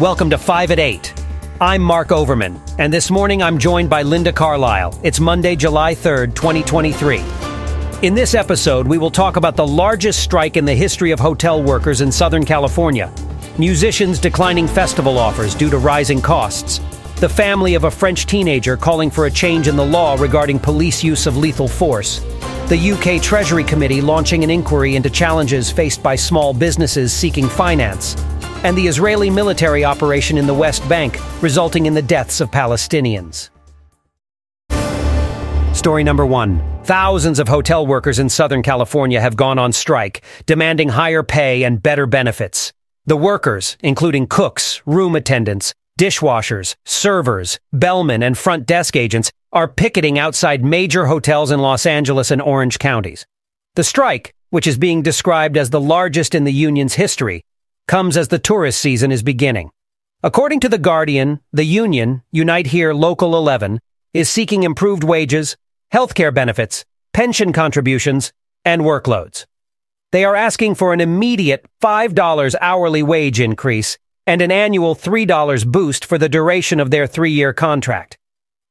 Welcome to 5 at 8. I'm Mark Overman, and this morning I'm joined by Linda Carlisle. It's Monday, July 3rd, 2023. In this episode, we will talk about the largest strike in the history of hotel workers in Southern California, musicians declining festival offers due to rising costs, the family of a French teenager calling for a change in the law regarding police use of lethal force, the UK Treasury Committee launching an inquiry into challenges faced by small businesses seeking finance, and the Israeli military operation in the West Bank, resulting in the deaths of Palestinians. Story number one. Thousands of hotel workers in Southern California have gone on strike, demanding higher pay and better benefits. The workers, including cooks, room attendants, dishwashers, servers, bellmen, and front desk agents, are picketing outside major hotels in Los Angeles and Orange counties. The strike, which is being described as the largest in the union's history, comes as the tourist season is beginning. According to The Guardian, the union, Unite Here Local 11, is seeking improved wages, healthcare benefits, pension contributions, and workloads. They are asking for an immediate $5 hourly wage increase and an annual $3 boost for the duration of their three year contract.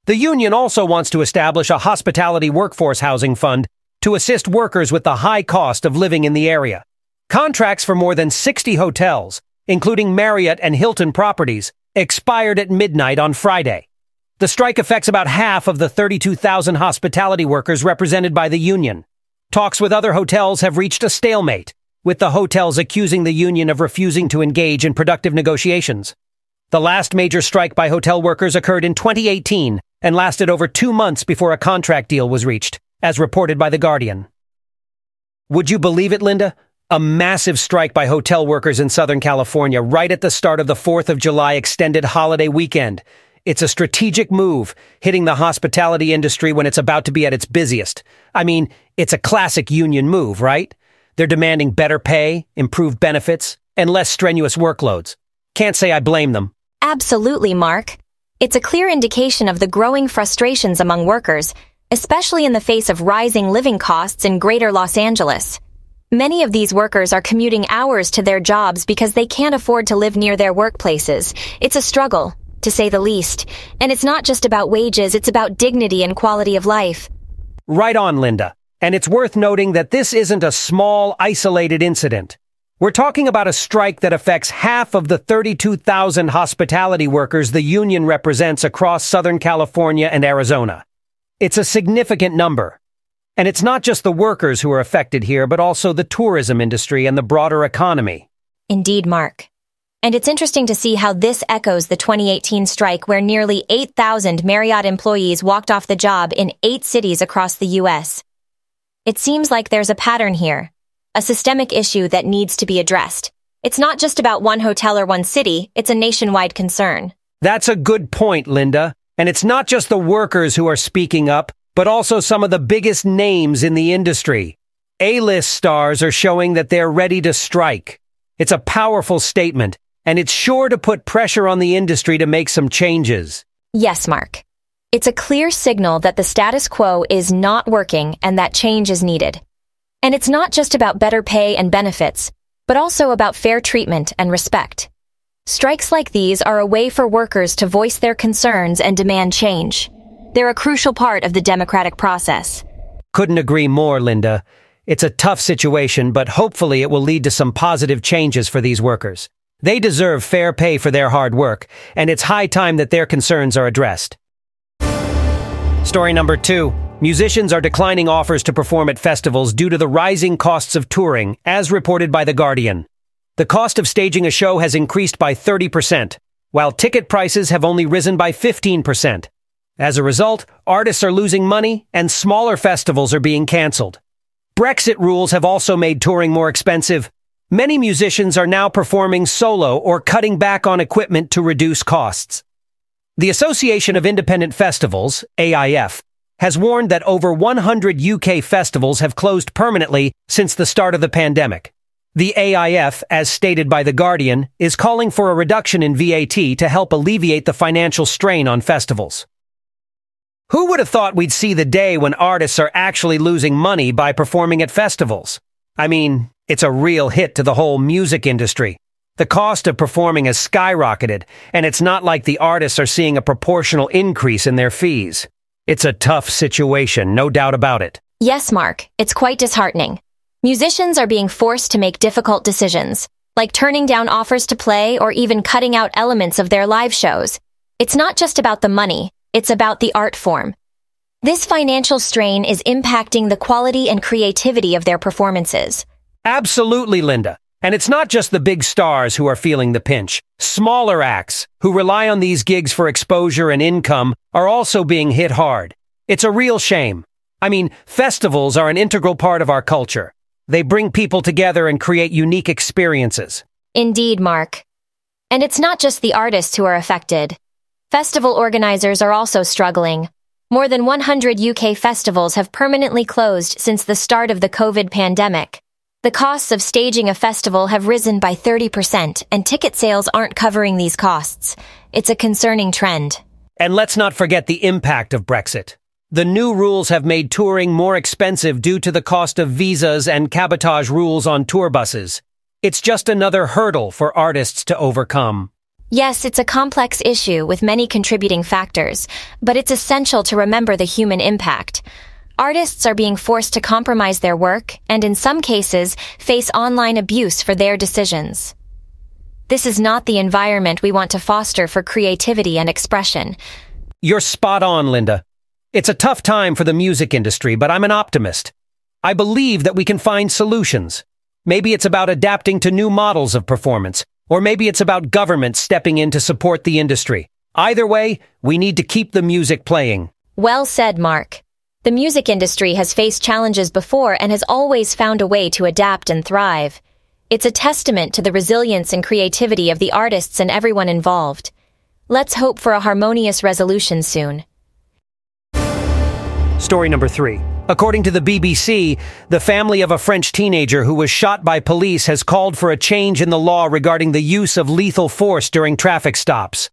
The union also wants to establish a hospitality workforce housing fund to assist workers with the high cost of living in the area. Contracts for more than 60 hotels, including Marriott and Hilton properties, expired at midnight on Friday. The strike affects about half of the 32,000 hospitality workers represented by the union. Talks with other hotels have reached a stalemate, with the hotels accusing the union of refusing to engage in productive negotiations. The last major strike by hotel workers occurred in 2018 and lasted over two months before a contract deal was reached, as reported by The Guardian. Would you believe it, Linda? A massive strike by hotel workers in Southern California right at the start of the 4th of July extended holiday weekend. It's a strategic move, hitting the hospitality industry when it's about to be at its busiest. I mean, it's a classic union move, right? They're demanding better pay, improved benefits, and less strenuous workloads. Can't say I blame them. Absolutely, Mark. It's a clear indication of the growing frustrations among workers, especially in the face of rising living costs in greater Los Angeles. Many of these workers are commuting hours to their jobs because they can't afford to live near their workplaces. It's a struggle, to say the least. And it's not just about wages, it's about dignity and quality of life. Right on, Linda. And it's worth noting that this isn't a small, isolated incident. We're talking about a strike that affects half of the 32,000 hospitality workers the union represents across Southern California and Arizona. It's a significant number. And it's not just the workers who are affected here, but also the tourism industry and the broader economy. Indeed, Mark. And it's interesting to see how this echoes the 2018 strike where nearly 8,000 Marriott employees walked off the job in eight cities across the U.S. It seems like there's a pattern here, a systemic issue that needs to be addressed. It's not just about one hotel or one city, it's a nationwide concern. That's a good point, Linda. And it's not just the workers who are speaking up, but also some of the biggest names in the industry. A-list stars are showing that they're ready to strike. It's a powerful statement, and it's sure to put pressure on the industry to make some changes. Yes, Mark. It's a clear signal that the status quo is not working and that change is needed. And it's not just about better pay and benefits, but also about fair treatment and respect. Strikes like these are a way for workers to voice their concerns and demand change. They're a crucial part of the democratic process. Couldn't agree more, Linda. It's a tough situation, but hopefully it will lead to some positive changes for these workers. They deserve fair pay for their hard work, and it's high time that their concerns are addressed. Story number two. Musicians are declining offers to perform at festivals due to the rising costs of touring, as reported by The Guardian. The cost of staging a show has increased by 30%, while ticket prices have only risen by 15%. As a result, artists are losing money and smaller festivals are being cancelled. Brexit rules have also made touring more expensive. Many musicians are now performing solo or cutting back on equipment to reduce costs. The Association of Independent Festivals, AIF, has warned that over 100 UK festivals have closed permanently since the start of the pandemic. The AIF, as stated by The Guardian, is calling for a reduction in VAT to help alleviate the financial strain on festivals. Who would have thought we'd see the day when artists are actually losing money by performing at festivals? I mean, it's a real hit to the whole music industry. The cost of performing has skyrocketed, and it's not like the artists are seeing a proportional increase in their fees. It's a tough situation, no doubt about it. Yes, Mark, it's quite disheartening. Musicians are being forced to make difficult decisions, like turning down offers to play or even cutting out elements of their live shows. It's not just about the money, it's about the art form. This financial strain is impacting the quality and creativity of their performances. Absolutely, Linda. And it's not just the big stars who are feeling the pinch. Smaller acts, who rely on these gigs for exposure and income, are also being hit hard. It's a real shame. I mean, festivals are an integral part of our culture. They bring people together and create unique experiences. Indeed, Mark. And it's not just the artists who are affected. Festival organizers are also struggling. More than 100 UK festivals have permanently closed since the start of the COVID pandemic. The costs of staging a festival have risen by 30%, and ticket sales aren't covering these costs. It's a concerning trend. And let's not forget the impact of Brexit. The new rules have made touring more expensive due to the cost of visas and cabotage rules on tour buses. It's just another hurdle for artists to overcome. Yes, it's a complex issue with many contributing factors, but it's essential to remember the human impact. Artists are being forced to compromise their work and in some cases face online abuse for their decisions. This is not the environment we want to foster for creativity and expression. You're spot on, Linda. It's a tough time for the music industry, but I'm an optimist. I believe that we can find solutions. Maybe it's about adapting to new models of performance, or maybe it's about government stepping in to support the industry. Either way, we need to keep the music playing. Well said, Mark. The music industry has faced challenges before and has always found a way to adapt and thrive. It's a testament to the resilience and creativity of the artists and everyone involved. Let's hope for a harmonious resolution soon. Story number three. According to the BBC, the family of a French teenager who was shot by police has called for a change in the law regarding the use of lethal force during traffic stops.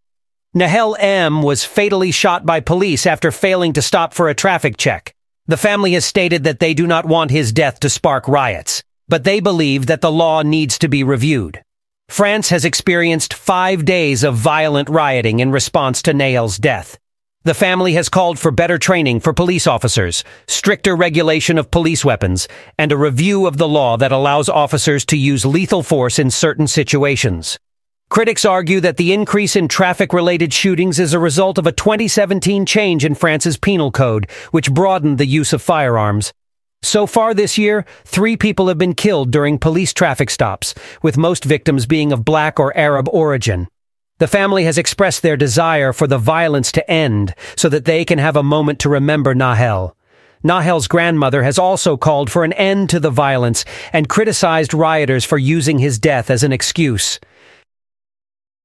Nahel M. was fatally shot by police after failing to stop for a traffic check. The family has stated that they do not want his death to spark riots, but they believe that the law needs to be reviewed. France has experienced five days of violent rioting in response to Nahel's death. The family has called for better training for police officers, stricter regulation of police weapons, and a review of the law that allows officers to use lethal force in certain situations. Critics argue that the increase in traffic-related shootings is a result of a 2017 change in France's penal code, which broadened the use of firearms. So far this year, three people have been killed during police traffic stops, with most victims being of black or Arab origin. The family has expressed their desire for the violence to end so that they can have a moment to remember Nahel. Nahel's grandmother has also called for an end to the violence and criticized rioters for using his death as an excuse.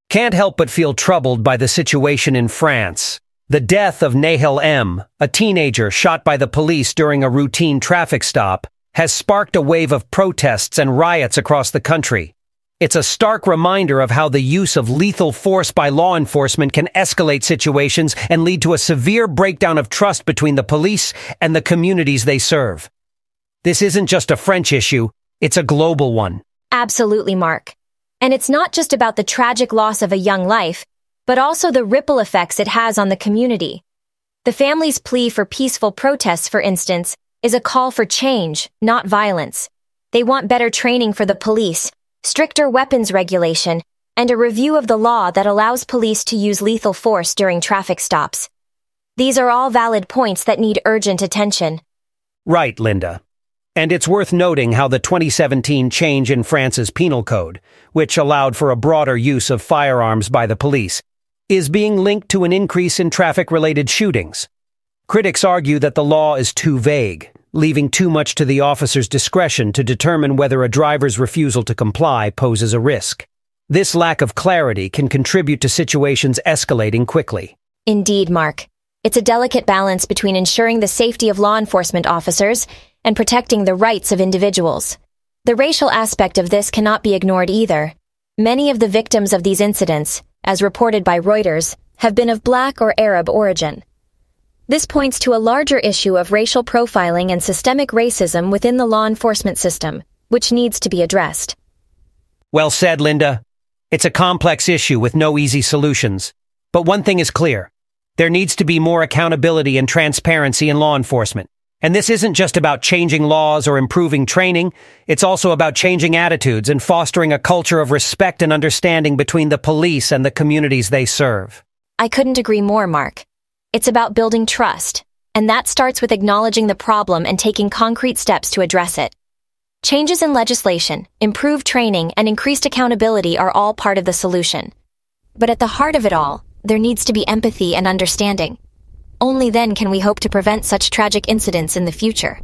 Can't help but feel troubled by the situation in France. The death of Nahel M., a teenager shot by the police during a routine traffic stop, has sparked a wave of protests and riots across the country. It's a stark reminder of how the use of lethal force by law enforcement can escalate situations and lead to a severe breakdown of trust between the police and the communities they serve. This isn't just a French issue, it's a global one. Absolutely, Mark. And it's not just about the tragic loss of a young life, but also the ripple effects it has on the community. The family's plea for peaceful protests, for instance, is a call for change, not violence. They want better training for the police, stricter weapons regulation, and a review of the law that allows police to use lethal force during traffic stops. These are all valid points that need urgent attention. Right, Linda. And it's worth noting how the 2017 change in France's penal code, which allowed for a broader use of firearms by the police, is being linked to an increase in traffic-related shootings. Critics argue that the law is too vague, leaving too much to the officer's discretion to determine whether a driver's refusal to comply poses a risk. This lack of clarity can contribute to situations escalating quickly. Indeed, Mark. It's a delicate balance between ensuring the safety of law enforcement officers and protecting the rights of individuals. The racial aspect of this cannot be ignored either. Many of the victims of these incidents, as reported by Reuters, have been of black or Arab origin. This points to a larger issue of racial profiling and systemic racism within the law enforcement system, which needs to be addressed. Well said, Linda. It's a complex issue with no easy solutions. But one thing is clear. There needs to be more accountability and transparency in law enforcement. And this isn't just about changing laws or improving training. It's also about changing attitudes and fostering a culture of respect and understanding between the police and the communities they serve. I couldn't agree more, Mark. It's about building trust, and that starts with acknowledging the problem and taking concrete steps to address it. Changes in legislation, improved training, and increased accountability are all part of the solution. But at the heart of it all, there needs to be empathy and understanding. Only then can we hope to prevent such tragic incidents in the future.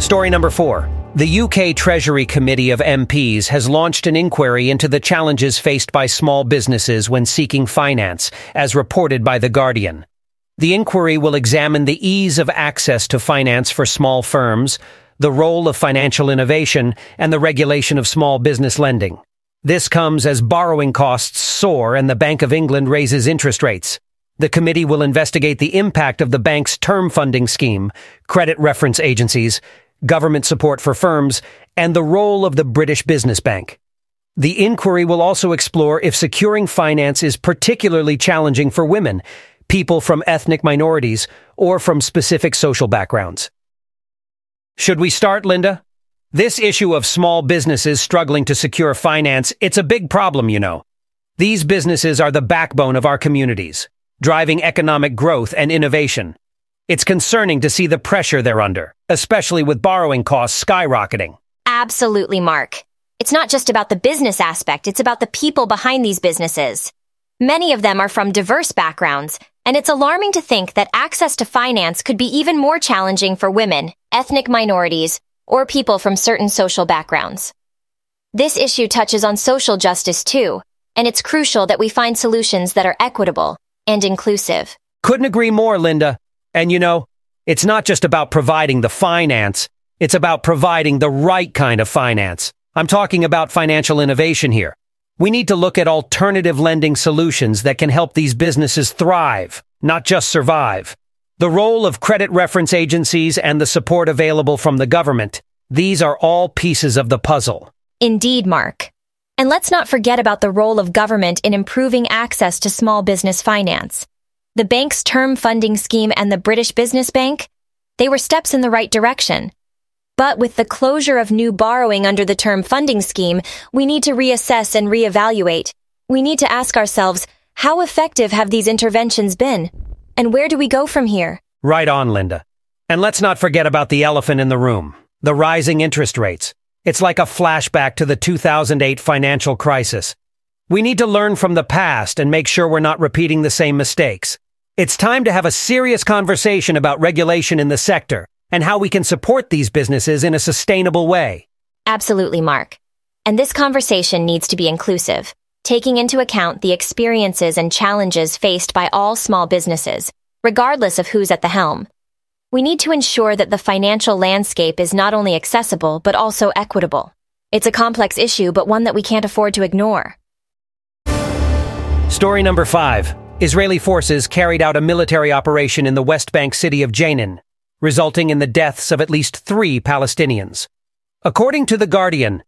Story number four. The UK Treasury Committee of MPs has launched an inquiry into the challenges faced by small businesses when seeking finance, as reported by The Guardian. The inquiry will examine the ease of access to finance for small firms, the role of financial innovation, and the regulation of small business lending. This comes as borrowing costs soar and the Bank of England raises interest rates. The committee will investigate the impact of the bank's term funding scheme, credit reference agencies, government support for firms, and the role of the British Business Bank. The inquiry will also explore if securing finance is particularly challenging for women, people from ethnic minorities, or from specific social backgrounds. Should we start, Linda? This issue of small businesses struggling to secure finance, it's a big problem, you know. These businesses are the backbone of our communities, driving economic growth and innovation. It's concerning to see the pressure they're under, especially with borrowing costs skyrocketing. Absolutely, Mark. It's not just about the business aspect, it's about the people behind these businesses. Many of them are from diverse backgrounds, and it's alarming to think that access to finance could be even more challenging for women, ethnic minorities, or people from certain social backgrounds. This issue touches on social justice too, and it's crucial that we find solutions that are equitable and inclusive. Couldn't agree more, Linda. And you know, it's not just about providing the finance, it's about providing the right kind of finance. I'm talking about financial innovation here. We need to look at alternative lending solutions that can help these businesses thrive, not just survive. The role of credit reference agencies and the support available from the government, these are all pieces of the puzzle. Indeed, Mark. And let's not forget about the role of government in improving access to small business finance. The bank's term funding scheme and the British Business Bank, they were steps in the right direction. But with the closure of new borrowing under the term funding scheme, we need to reassess and reevaluate. We need to ask ourselves, how effective have these interventions been? And where do we go from here? Right on, Linda. And let's not forget about the elephant in the room the rising interest rates. It's like a flashback to the 2008 financial crisis. We need to learn from the past and make sure we're not repeating the same mistakes. It's time to have a serious conversation about regulation in the sector and how we can support these businesses in a sustainable way. Absolutely, Mark. And this conversation needs to be inclusive taking into account the experiences and challenges faced by all small businesses, regardless of who's at the helm. We need to ensure that the financial landscape is not only accessible, but also equitable. It's a complex issue, but one that we can't afford to ignore. Story number five. Israeli forces carried out a military operation in the West Bank city of Jenin, resulting in the deaths of at least three Palestinians. According to The Guardian,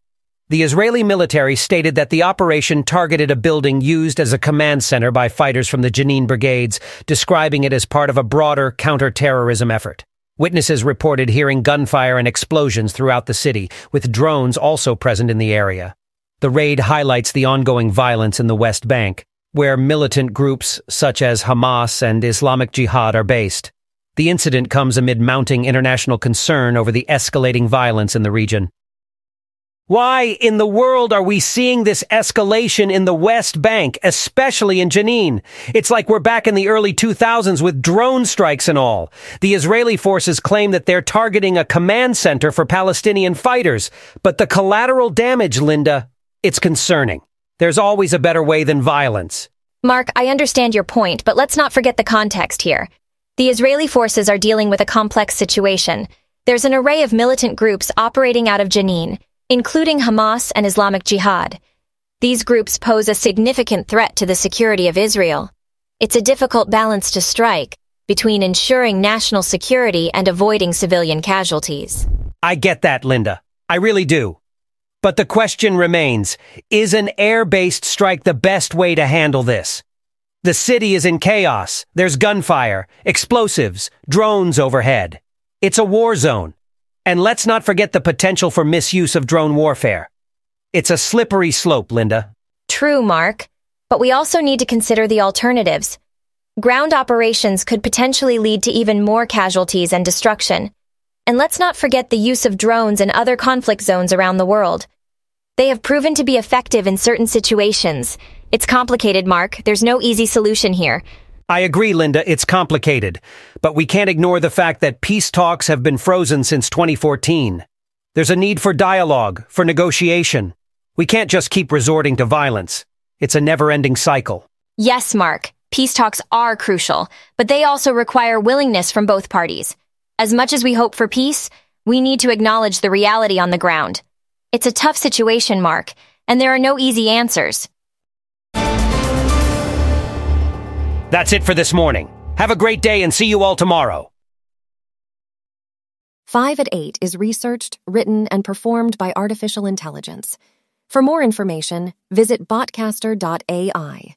the Israeli military stated that the operation targeted a building used as a command center by fighters from the Jenin brigades, describing it as part of a broader counter-terrorism effort. Witnesses reported hearing gunfire and explosions throughout the city, with drones also present in the area. The raid highlights the ongoing violence in the West Bank, where militant groups such as Hamas and Islamic Jihad are based. The incident comes amid mounting international concern over the escalating violence in the region. Why in the world are we seeing this escalation in the West Bank, especially in Jenin? It's like we're back in the early 2000s with drone strikes and all. The Israeli forces claim that they're targeting a command center for Palestinian fighters, but the collateral damage, Linda, it's concerning. There's always a better way than violence. Mark, I understand your point, but let's not forget the context here. The Israeli forces are dealing with a complex situation. There's an array of militant groups operating out of Jenin including Hamas and Islamic Jihad. These groups pose a significant threat to the security of Israel. It's a difficult balance to strike between ensuring national security and avoiding civilian casualties. I get that, Linda. I really do. But the question remains, is an air-based strike the best way to handle this? The city is in chaos. There's gunfire, explosives, drones overhead. It's a war zone. And let's not forget the potential for misuse of drone warfare. It's a slippery slope, Linda. True, Mark. But we also need to consider the alternatives. Ground operations could potentially lead to even more casualties and destruction. And let's not forget the use of drones in other conflict zones around the world. They have proven to be effective in certain situations. It's complicated, Mark. There's no easy solution here. I agree, Linda, it's complicated. But we can't ignore the fact that peace talks have been frozen since 2014. There's a need for dialogue, for negotiation. We can't just keep resorting to violence. It's a never-ending cycle. Yes, Mark. Peace talks are crucial, but they also require willingness from both parties. As much as we hope for peace, we need to acknowledge the reality on the ground. It's a tough situation, Mark, and there are no easy answers. That's it for this morning. Have a great day and see you all tomorrow. 5 at 8 is researched, written, and performed by artificial intelligence. For more information, visit botcaster.ai.